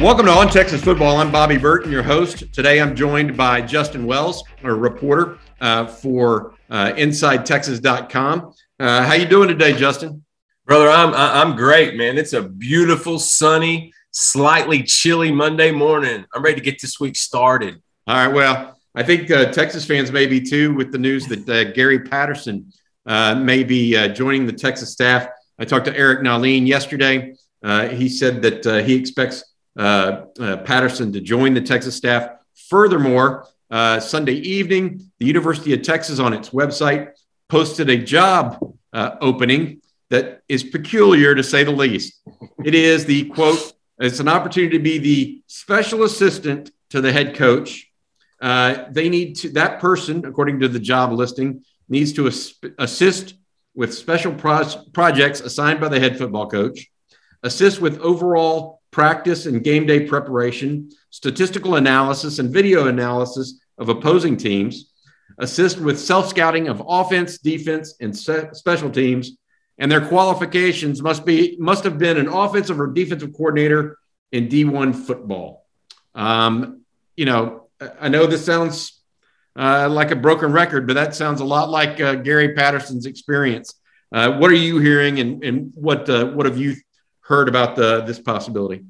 Welcome to On Texas Football. I'm Bobby Burton, your host. Today I'm joined by Justin Wells, a reporter uh, for uh, InsideTexas.com. Uh, how you doing today, Justin? Brother, I'm I'm great, man. It's a beautiful, sunny, slightly chilly Monday morning. I'm ready to get this week started. All right. Well, I think uh, Texas fans may be too with the news that uh, Gary Patterson uh, may be uh, joining the Texas staff. I talked to Eric Nahlin yesterday. Uh, he said that uh, he expects Patterson to join the Texas staff. Furthermore, uh, Sunday evening, the University of Texas on its website posted a job opening that is peculiar to say the least. It is the quote, it's an opportunity to be the special assistant to the head coach. Uh, they need to, that person, according to the job listing, needs to assist with special pro- projects assigned by the head football coach, assist with overall practice and game day preparation, statistical analysis and video analysis of opposing teams, assist with self scouting of offense, defense, and special teams. And their qualifications must be must have been an offensive or defensive coordinator in D1 football. Um, you know, I know this sounds uh, like a broken record, but that sounds a lot like uh, Gary Patterson's experience. Uh, what are you hearing, and, and what uh, what have you heard about the this possibility?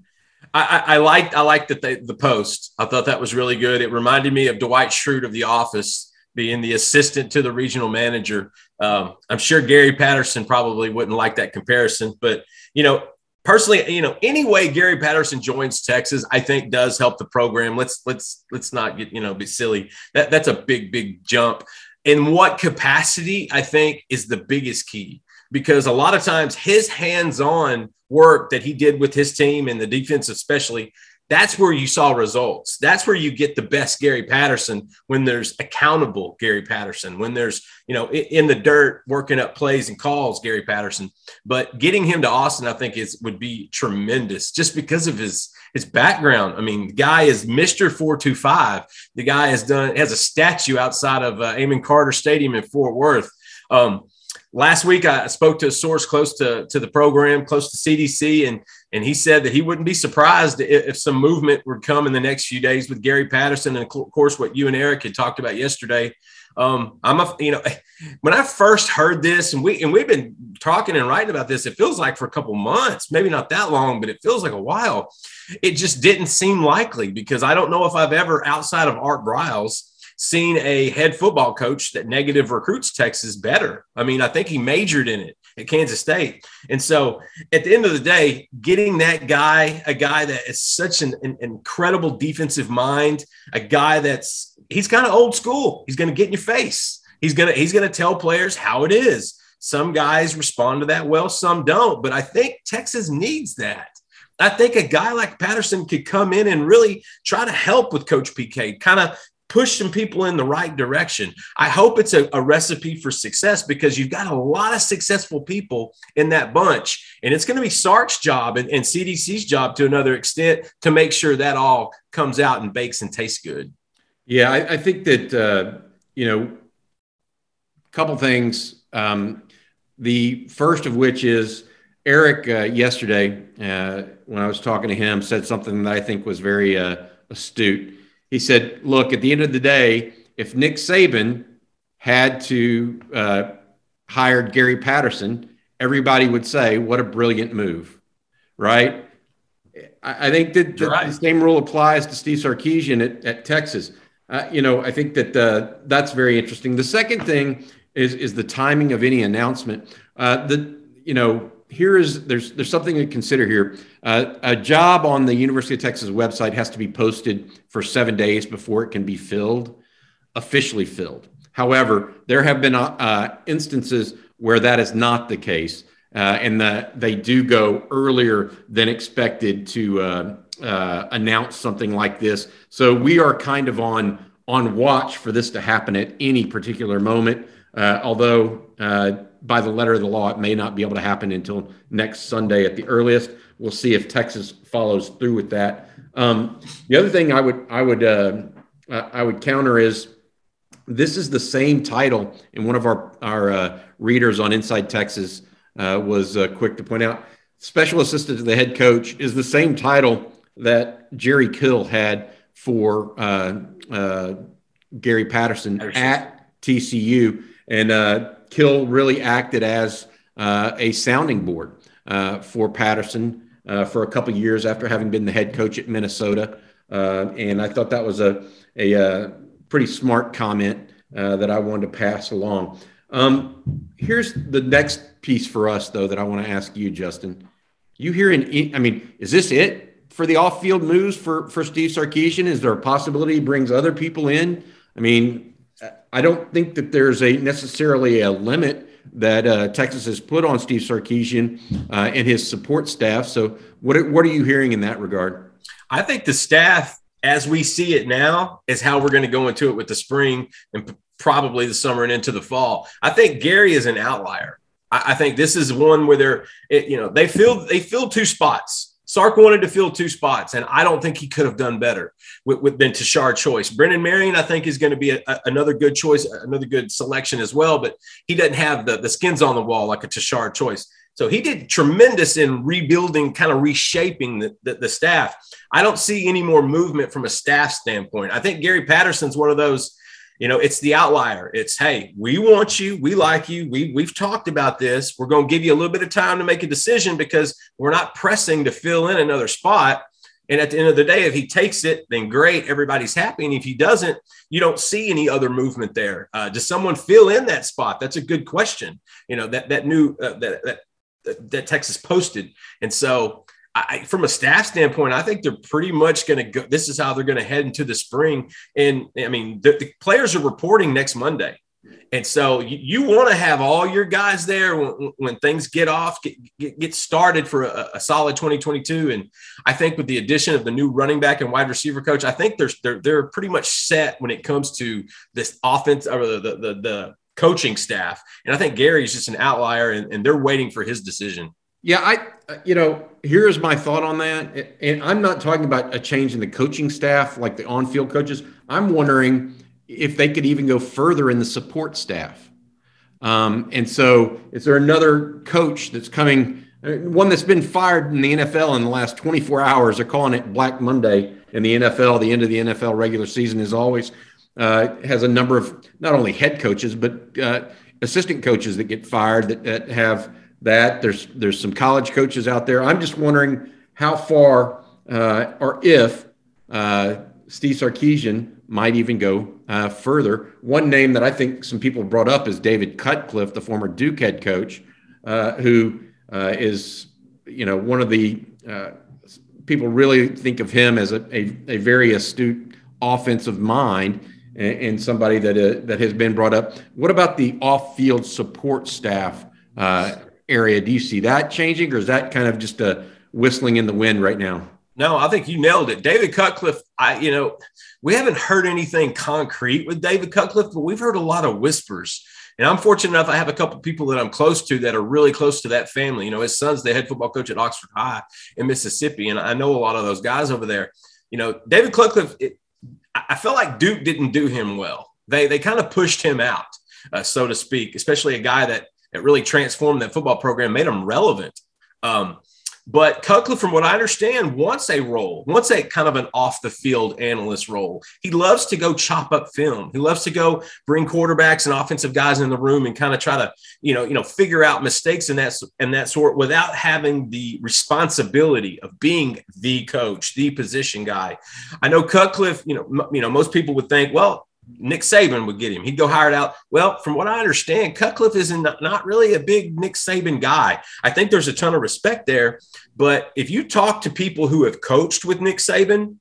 I, I liked I liked that the post. I thought that was really good. It reminded me of Dwight Schrute of The Office being the assistant to the regional manager. Um, I'm sure Gary Patterson probably wouldn't like that comparison, but you know, personally, you know, any way Gary Patterson joins Texas, I think does help the program. Let's let's let's not get you know be silly. That that's a big big jump. In what capacity? I think is the biggest key because a lot of times his hands-on work that he did with his team and the defense especially that's where you saw results. That's where you get the best gary patterson when there's accountable gary patterson when there's you know in the dirt working up plays and calls gary patterson. But getting him to austin i think is would be tremendous just because of his his background. I mean the guy is mr 425 the guy has done has a statue outside of uh, amon carter stadium in fort worth. Um, last week I spoke to a source close to, to the program, close to CDC, and and he said that he wouldn't be surprised if, if, some movement would come in the next few days with Gary Patterson, and of course what you and Eric had talked about yesterday. Um, I'm a you know when I first heard this, and we and we've been talking and writing about this. It feels like for a couple months, maybe not that long, but it feels like a while. It just didn't seem likely because I don't know if I've ever outside of Art Briles seen a head football coach that negative recruits Texas better. I mean, I think he majored in it at Kansas State. And so at the end of the day, getting that guy, a guy that is such an, an incredible defensive mind, a guy that's he's kind of old school. He's going to get in your face. He's going to he's going to tell players how it is. Some guys respond to that well, some don't, but I think Texas needs that. I think a guy like Patterson could come in and really try to help with Coach PK, kind of push some people in the right direction. I hope it's a, a, recipe for success because you've got a lot of successful people in that bunch. And it's going to be Sark's job and, and CDC's job to another extent to make sure that all comes out and bakes and tastes good. Yeah, I, I think that, uh, you know, a couple things. Um, the first of which is Eric uh, yesterday, uh, when I was talking to him, said something that I think was very uh, astute he said, look, at the end of the day, if Nick Saban had to uh, hire Gary Patterson, everybody would say, what a brilliant move, right? I, I think that the, right. the, same rule applies to Steve Sarkisian at, at Texas. Uh, you know, I think that uh, that's very interesting. The second thing is is the timing of any announcement. Uh, the you know here is there's there's something to consider here. Uh, a job on the University of Texas website has to be posted for seven days before it can be filled, officially filled. However, there have been uh, uh instances where that is not the case, uh, and that they do go earlier than expected to uh, announce something like this. So we are kind of on on watch for this to happen at any particular moment. although by the letter of the law, it may not be able to happen until next Sunday at the earliest. We'll see if Texas follows through with that. Um, the other thing I would I would uh, I would counter is this is the same title, and one of our our uh, readers on Inside Texas uh, was uh, quick to point out. Special assistant to the head coach is the same title that Jerry Kill had for uh, uh, Gary Patterson, Patterson, at TCU, and uh, Kill really acted as uh, a sounding board uh, for Patterson uh, for a couple years after having been the head coach at Minnesota, and I thought that was a a pretty smart comment that I wanted to pass along. Um, here's the next piece for us, though, that I want to ask you, Justin. You hearing? I mean, is this it for the off-field moves for for Steve Sarkisian? Is there a possibility he brings other people in? I mean, I don't think that there's a necessarily a limit that uh, Texas has put on Steve Sarkisian uh, and his support staff. So, what what are you hearing in that regard? I think the staff, as we see it now, is how we're going to go into it with the spring and probably the summer and into the fall. I think Gary is an outlier. I, I think this is one where they're, it, you know, they filled they filled two spots. Sark wanted to fill two spots, and I don't think he could have done better with, with than Tashard Choice. Brennan Marion, I think, is going to be a, a, another good choice, another good selection as well. But he doesn't have the, the skins on the wall like a Tashard Choice. So he did tremendous in rebuilding, kind of reshaping the, the, the, staff. I don't see any more movement from a staff standpoint. I think Gary Patterson's one of those you know it's the outlier. It's hey we want you we like you we, we've talked about this. We're going to give you a little bit of time to make a decision because we're not pressing to fill in another spot. And at the end of the day if he takes it then great everybody's happy. And if he doesn't you don't see any other movement there. Uh, does someone fill in that spot? That's a good question. You know that that new uh, that, that that texas posted. And so I, from a staff standpoint, I think they're pretty much going to go. This is how they're going to head into the spring. And I mean, the, the players are reporting next Monday. And so you, you want to have all your guys there when, when things get off, get, get, get started for a, a, solid 2022. And I think with the addition of the new running back and wide receiver coach, I think they're, they're, they're pretty much set when it comes to this offense or the, the, the, the coaching staff. And I think Gary's just an outlier and, and they're waiting for his decision. Yeah, I, you know, here's my thought on that. And I'm not talking about a change in the coaching staff, like the on field coaches. I'm wondering if they could even go further in the support staff. Um, and so, is there another coach that's coming, uh, one that's been fired in the NFL in the last 24 hours? They're calling it Black Monday in the NFL. The end of the NFL regular season is always uh, has a number of not only head coaches, but uh, assistant coaches that get fired that, that have that. There's there's some college coaches out there. I'm just wondering how far uh, or if uh, Steve Sarkisian might even go uh, further. One name that I think some people brought up is David Cutcliffe, the former Duke head coach, uh, who uh, is you know one of the uh, people really think of him as a, a, a very astute offensive mind and, and somebody that that has been brought up. What about the off-field support staff? Uh, area. Do you see that changing, or is that kind of just a whistling in the wind right now? No, I think you nailed it. David Cutcliffe, I, you know, we haven't heard anything concrete with David Cutcliffe, but we've heard a lot of whispers. And I'm fortunate enough, I have a couple people that I'm close to that are really close to that family. You know, his son's the head football coach at Oxford High in Mississippi. And I know a lot of those guys over there. You know, David Cutcliffe, it, I felt like Duke didn't do him well. They, they kind of pushed him out, uh, so to speak, especially a guy that it really transformed that football program, made them relevant. Um, but Cutcliffe, from what I understand, wants a role, wants a kind of an off the field analyst role. He loves to go chop up film. He loves to go bring quarterbacks and offensive guys in the room and kind of try to, you know, you know, figure out mistakes and that and that sort without having the responsibility of being the coach, the position guy. I know Cutcliffe, you know, m- you know, most people would think, well, Nick Saban would get him. He'd go hired out. Well, from what I understand, Cutcliffe is not, really a big Nick Saban guy. I think there's a ton of respect there. But if you talk to people who have coached with Nick Saban,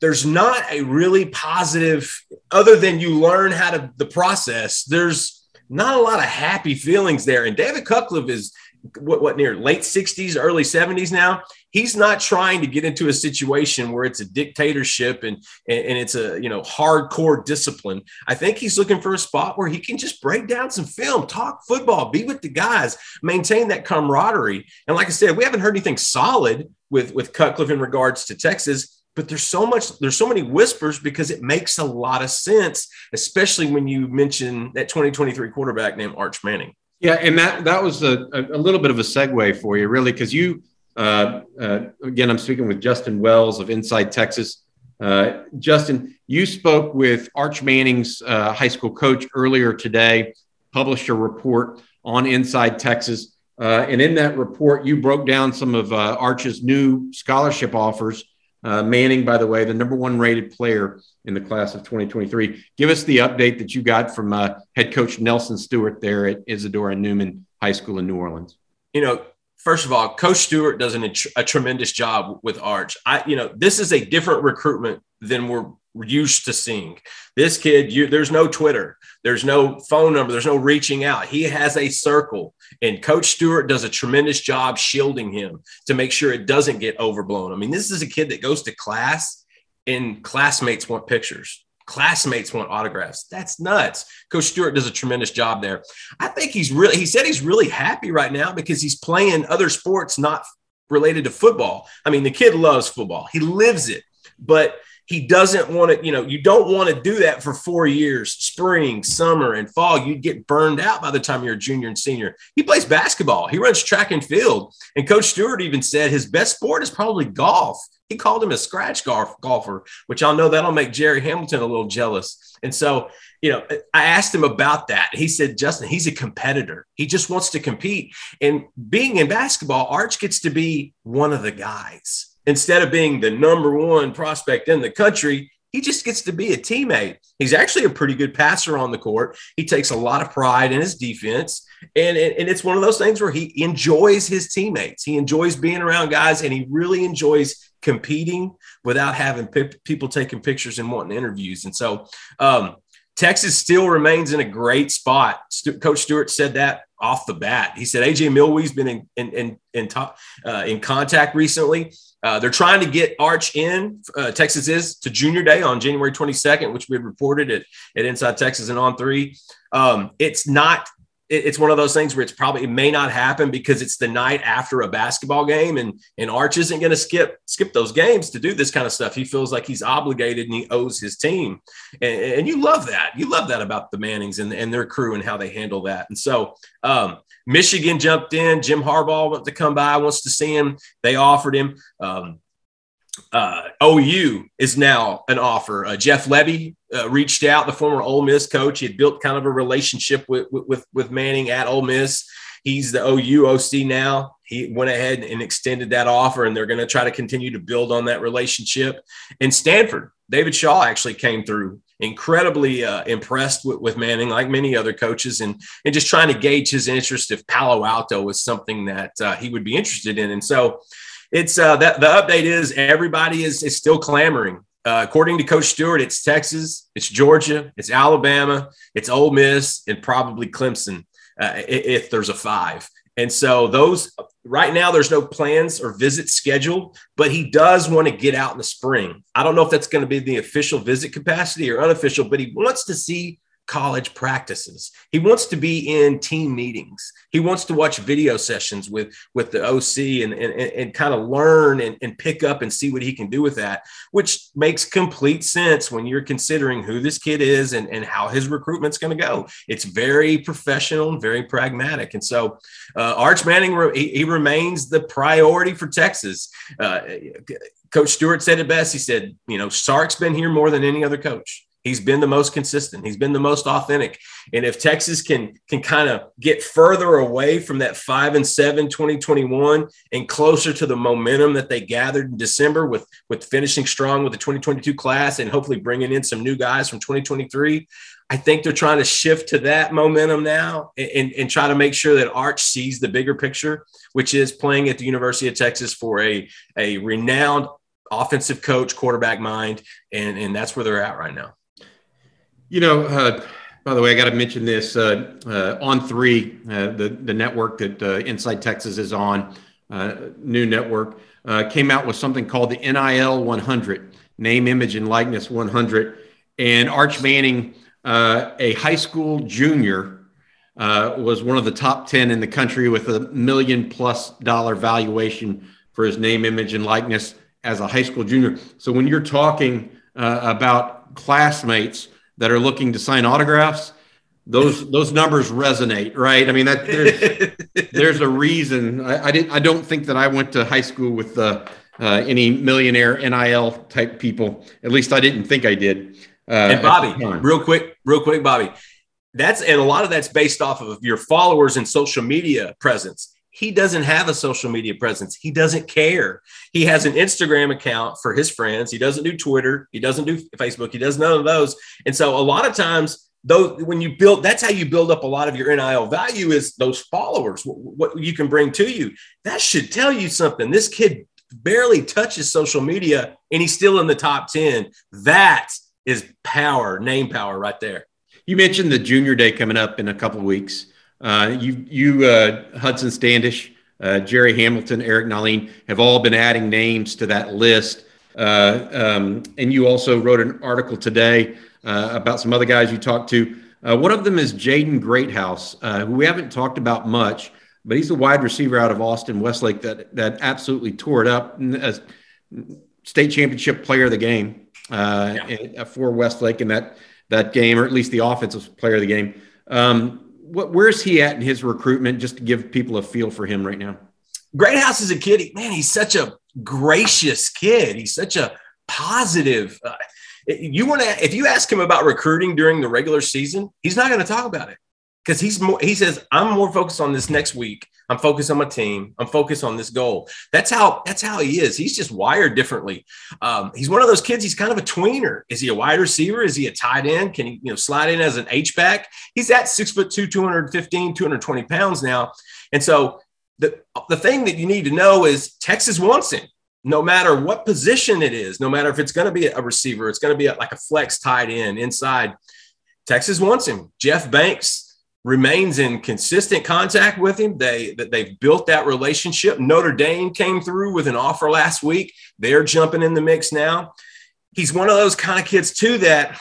there's not a really positive, other than you learn how to the process, there's not a lot of happy feelings there. And David Cutcliffe is what, what near late 60s, early 70s now. He's not trying to get into a situation where it's a dictatorship and, and, it's a you know hardcore discipline. I think he's looking for a spot where he can just break down some film, talk football, be with the guys, maintain that camaraderie. And like I said, we haven't heard anything solid with with Cutcliffe in regards to Texas but there's so much there's so many whispers because it makes a lot of sense especially when you mention that 2023 quarterback named arch manning yeah, and that that was a, a little bit of a segue for you, really, because you Uh, uh, again, I'm speaking with Justin Wells of Inside Texas. Uh, Justin, you spoke with Arch Manning's uh, high school coach earlier today, published a report on Inside Texas. Uh, and in that report, you broke down some of Arch's new scholarship offers. Manning, by the way, the number one rated player in the class of 2023. Give us the update that you got from head coach Nelson Stewart there at Isidore Newman High School in New Orleans. You know, first of all, Coach Stewart does an, a tremendous job with Arch. I, you know, this is a different recruitment than we're used to seeing. This kid, you, there's no Twitter, there's no phone number, there's no reaching out. He has a circle, and Coach Stewart does a tremendous job shielding him to make sure it doesn't get overblown. I mean, this is a kid that goes to class, and classmates want pictures classmates want autographs. That's nuts. Coach Stewart does a tremendous job there. I think he's really, he said he's really happy right now because he's playing other sports not related to football. I mean, the kid loves football, he lives it, but he doesn't want to, you know, you don't want to do that for four years, spring, summer, and fall. You'd get burned out by the time you're a junior and senior. He plays basketball, he runs track and field. And Coach Stewart even said his best sport is probably golf. He called him a scratch golf, golfer, which I'll know that'll make Jerry Hamilton a little jealous. And so, you know, I asked him about that. He said, Justin, he's a competitor. He just wants to compete. And being in basketball, Arch gets to be one of the guys. Instead of being the number one prospect in the country, he just gets to be a teammate. He's actually a pretty good passer on the court. He takes a lot of pride in his defense. And, and, it's one of those things where he enjoys his teammates. He enjoys being around guys and he really enjoys competing without having p- people taking pictures and wanting interviews. And so um, Texas still remains in a great spot. St- Coach Stewart said that off the bat. He said AJ Milwee's been in in in in, top, uh, in contact recently. Uh, they're trying to get Arch in. Uh, Texas is to Junior Day on January 22nd, which we had reported at, at Inside Texas and on three. Um, it's not it's one of those things where it's probably it may not happen because it's the night after a basketball game and and Arch isn't going to skip skip those games to do this kind of stuff. He feels like he's obligated and he owes his team, and, and you love that. You love that about the Mannings and, and their crew and how they handle that. And so um, Michigan jumped in. Jim Harbaugh wants to come by, wants to see him. They offered him. Um, uh, OU is now an offer. Uh, Jeff Lebby uh, reached out, the former Ole Miss coach. He had built kind of a relationship with, with, with Manning at Ole Miss. He's the OU OC now. He went ahead and extended that offer, and they're going to try to continue to build on that relationship. And Stanford, David Shaw actually came through incredibly uh, impressed with, with, Manning, like many other coaches, and and just trying to gauge his interest if Palo Alto was something that uh, he would be interested in. And so, it's uh, that the update is everybody is is still clamoring. Uh, according to Coach Stewart, it's Texas, it's Georgia, it's Alabama, it's Ole Miss, and probably Clemson uh, if there's a five. And so those right now, there's no plans or visits scheduled, but he does want to get out in the spring. I don't know if that's going to be the official visit capacity or unofficial, but he wants to see college practices. He wants to be in team meetings. He wants to watch video sessions with, with the OC and, and, and kind of learn and, and pick up and see what he can do with that, which makes complete sense when you're considering who this kid is and, and how his recruitment's going to go. It's very professional and very pragmatic. And so uh, Arch Manning, he, he, remains the priority for Texas. Uh, Coach Stewart said it best. He said, you know, Sark's been here more than any other coach. He's been the most consistent. He's been the most authentic. And if Texas can can kind of get further away from that 5 and 7 2021 and closer to the momentum that they gathered in December with with finishing strong with the 2022 class and hopefully bringing in some new guys from 2023, I think they're trying to shift to that momentum now and, and, and try to make sure that Arch sees the bigger picture, which is playing at the University of Texas for a, a renowned offensive coach, quarterback mind, and, and that's where they're at right now. You know, uh, by the way, I got to mention this uh, uh, on three, uh, the the network that uh, Inside Texas is on, uh, new network, came out with something called the NIL 100, name, image, and likeness 100, and Arch Manning, a high school junior, was one of the top 10 in the country with a million plus dollar valuation for his name, image, and likeness as a high school junior. So when you're talking about classmates that are looking to sign autographs, those those numbers resonate, right? I mean, that there's, there's a reason. I, I didn't. I don't think that I went to high school with uh, uh, any millionaire NIL type people. At least I didn't think I did. Uh, and Bobby, real quick, real quick, Bobby. That's and a lot of that's based off of your followers and social media presence. He doesn't have a social media presence. He doesn't care. He has an Instagram account for his friends. He doesn't do Twitter. He doesn't do Facebook. He does none of those. And so a lot of times though when you build that's how you build up a lot of your nil value is those followers what, you can bring to you that should tell you something this kid barely touches social media and he's still in the top 10 that is power name power right there you mentioned the junior day coming up in a couple of weeks uh, you you uh, hudson standish uh, jerry hamilton eric nahlin have all been adding names to that list uh, um, and you also wrote an article today uh, about some other guys you talked to. Uh, one of them is Jaden Greathouse, uh, who we haven't talked about much, but he's a wide receiver out of Austin Westlake that that absolutely tore it up as state championship player of the game uh, yeah. for Westlake in that that game, or at least the offensive player of the game. Um, what, where's he at in his recruitment? Just to give people a feel for him right now. Greathouse is a kid. Man, he's such a gracious kid. He's such a positive. Uh, you want to if you ask him about recruiting during the regular season, he's not going to talk about it because he's more. He says, "I'm more focused on this next week. I'm focused on my team. I'm focused on this goal." That's how that's how he is. He's just wired differently. Um, he's one of those kids. He's kind of a tweener. Is he a wide receiver? Is he a tight end? Can he you know slide in as an H back? He's at six foot two, 215, 220 pounds now, and so. The, the thing that you need to know is Texas wants him no matter what position it is, no matter if it's going to be a receiver, it's going to be a, like a flex tight end inside. Texas wants him. Jeff Banks remains in consistent contact with him. They they've built that relationship. Notre Dame came through with an offer last week. They're jumping in the mix now. He's one of those kind of kids too that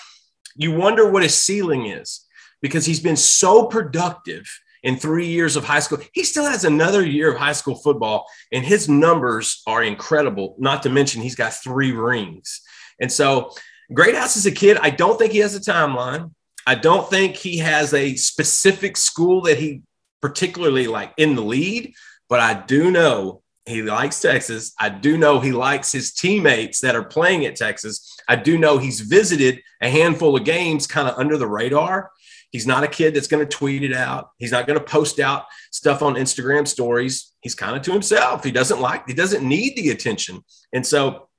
you wonder what his ceiling is because he's been so productive in three years of high school. He still has another year of high school football, and his numbers are incredible. Not to mention, he's got three rings. And so, Greathouse is a kid. I don't think he has a timeline. I don't think he has a specific school that he particularly like in the lead, but I do know he likes Texas. I do know he likes his teammates that are playing at Texas. I do know he's visited a handful of games kind of under the radar. He's not a kid that's going to tweet it out. He's not going to post out stuff on Instagram stories. He's kind of to himself. He doesn't like, he doesn't need the attention. And so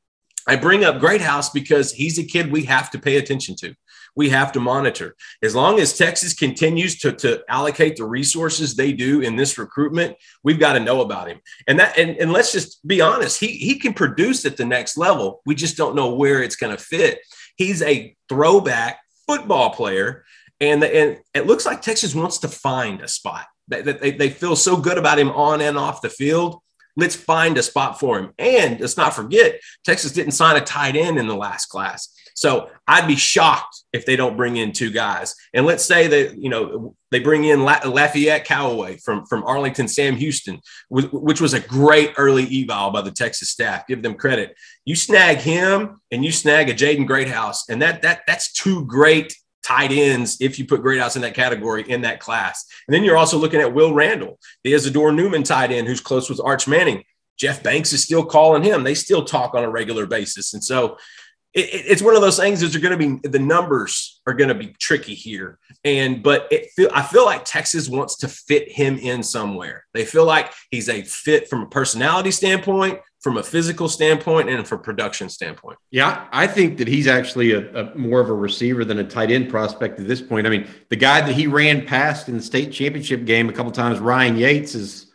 I bring up Greathouse because he's a kid we have to pay attention to. We have to monitor. As long as Texas continues to, to allocate the resources they do in this recruitment, we've got to know about him. And that and, and let's just be honest, he he can produce at the next level. We just don't know where it's going to fit. He's a throwback football player and, the, and it looks like Texas wants to find a spot. They, they, they feel so good about him on and off the field. Let's find a spot for him. And let's not forget, Texas didn't sign a tight end in the last class. So I'd be shocked if they don't bring in two guys. And let's say that, you know, they bring in Lafayette Callaway from, from Arlington, Sam Houston, which was a great early eval by the Texas staff. Give them credit. You snag him and you snag a Jaden Greathouse, and that that that's two great tight ends, if you put Greathouse in that category in that class. And then you're also looking at Will Randall, the Isidore Newman tight end who's close with Arch Manning. Jeff Banks is still calling him. They still talk on a regular basis. And so it, it's one of those things that are going to be the numbers are going to be tricky here. And but it feel I feel like Texas wants to fit him in somewhere. They feel like he's a fit from a personality standpoint, from a physical standpoint and from production standpoint. Yeah, I think that he's actually a, a, more of a receiver than a tight end prospect at this point. I mean, the guy that he ran past in the state championship game a couple times, Ryan Yates, is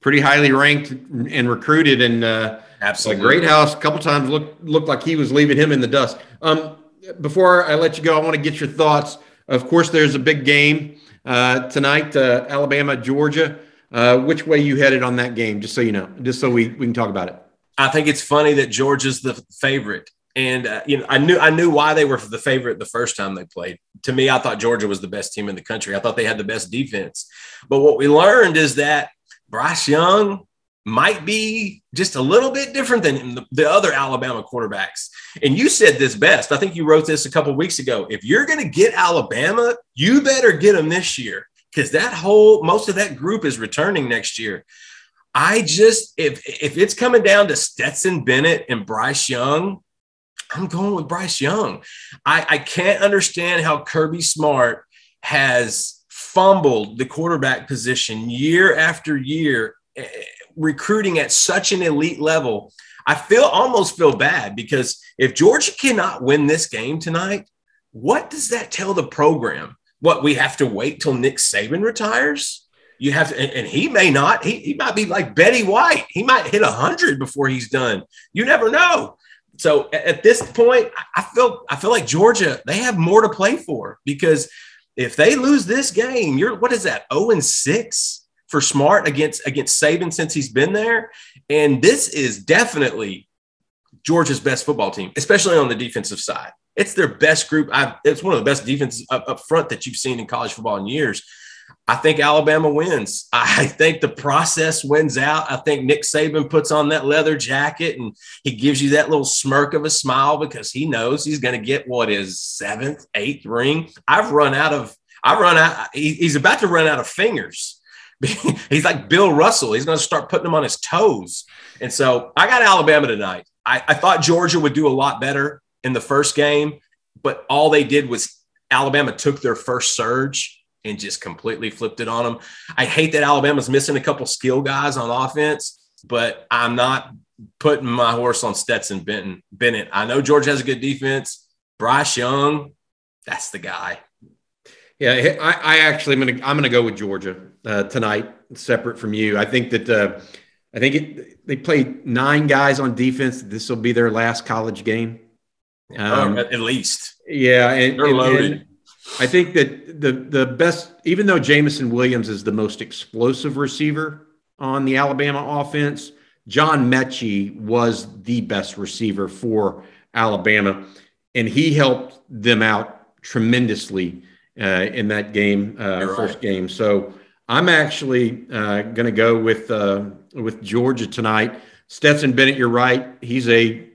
pretty highly ranked and recruited, and uh, absolutely Greathouse. A couple times looked looked like he was leaving him in the dust. Um, before I let you go, I want to get your thoughts. Of course, there's a big game uh, tonight, uh, Alabama, Georgia. Uh, which way you headed on that game, just so you know, just so we, we can talk about it. I think it's funny that Georgia's the favorite. And uh, you know, I knew I knew why they were the favorite the first time they played. To me, I thought Georgia was the best team in the country. I thought they had the best defense. But what we learned is that Bryce Young might be just a little bit different than the, the other Alabama quarterbacks. And you said this best. I think you wrote this a couple weeks ago. If you're going to get Alabama, you better get them this year because that whole most of that group is returning next year. I just if if it's coming down to Stetson Bennett and Bryce Young, I'm going with Bryce Young. I, I can't understand how Kirby Smart has fumbled the quarterback position year after year Eh, recruiting at such an elite level, I feel almost feel bad because if Georgia cannot win this game tonight, what does that tell the program? What we have to wait till Nick Saban retires? You have to, and, he may not. He, he might be like Betty White. He might hit hundred before he's done. You never know. So at, at this point, I feel I feel like Georgia they have more to play for because if they lose this game, you're what is that? Zero oh and six for Smart against against Saban since he's been there, and this is definitely Georgia's best football team, especially on the defensive side. It's their best group. I've, it's one of the best defenses up, up front that you've seen in college football in years. I think Alabama wins. I think the process wins out. I think Nick Saban puts on that leather jacket and he gives you that little smirk of a smile because he knows he's going to get what is seventh, eighth ring. I've run out of, I've run out, he's about to run out of fingers he's like Bill Russell. He's going to start putting them on his toes. And so I got Alabama tonight. I, I, thought Georgia would do a lot better in the first game, but all they did was Alabama took their first surge and just completely flipped it on them. I hate that Alabama's missing a couple skill guys on offense, but I'm not putting my horse on Stetson Benton. Bennett. I know Georgia has a good defense. Bryce Young, that's the guy. Yeah, I, I actually am gonna I'm gonna go with Georgia uh, tonight, separate from you. I think that uh, I think it, they played nine guys on defense. This will be their last college game, um, at least. Yeah, and, they're and, loaded. And I think that the the best, even though Jameson Williams is the most explosive receiver on the Alabama offense, John Metchie was the best receiver for Alabama, and he helped them out tremendously uh, in that game, uh, first right. game. So I'm actually uh, going to go with uh, with Georgia tonight. Stetson Bennett, you're right. He's a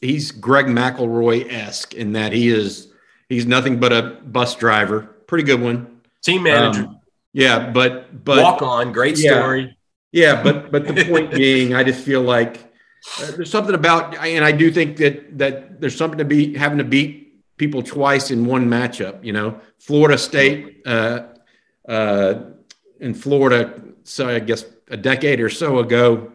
he's Greg McElroy esque in that he is he's nothing but a bus driver. Pretty good one. Team manager. Um, yeah, but but walk on, great yeah, story. Yeah, but but the point being, I just feel like uh, there's something about, and I do think that that there's something to be having to beat people twice in one matchup. You know, Florida State uh, uh, in Florida, so I guess a decade or so ago,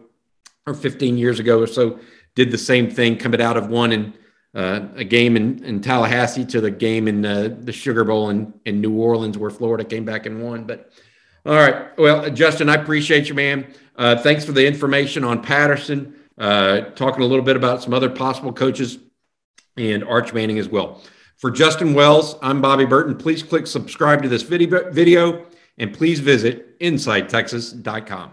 or 15 years ago or so, did the same thing, coming out of one in uh, a game in, in Tallahassee to the game in uh, the Sugar Bowl in, in New Orleans, where Florida came back and won. But all right, well, Justin, I appreciate you, man. Uh, thanks for the information on Patterson. Uh, talking a little bit about some other possible coaches and Arch Manning as well. For Justin Wells, I'm Bobby Burton. Please click subscribe to this video, and please visit InsideTexas.com.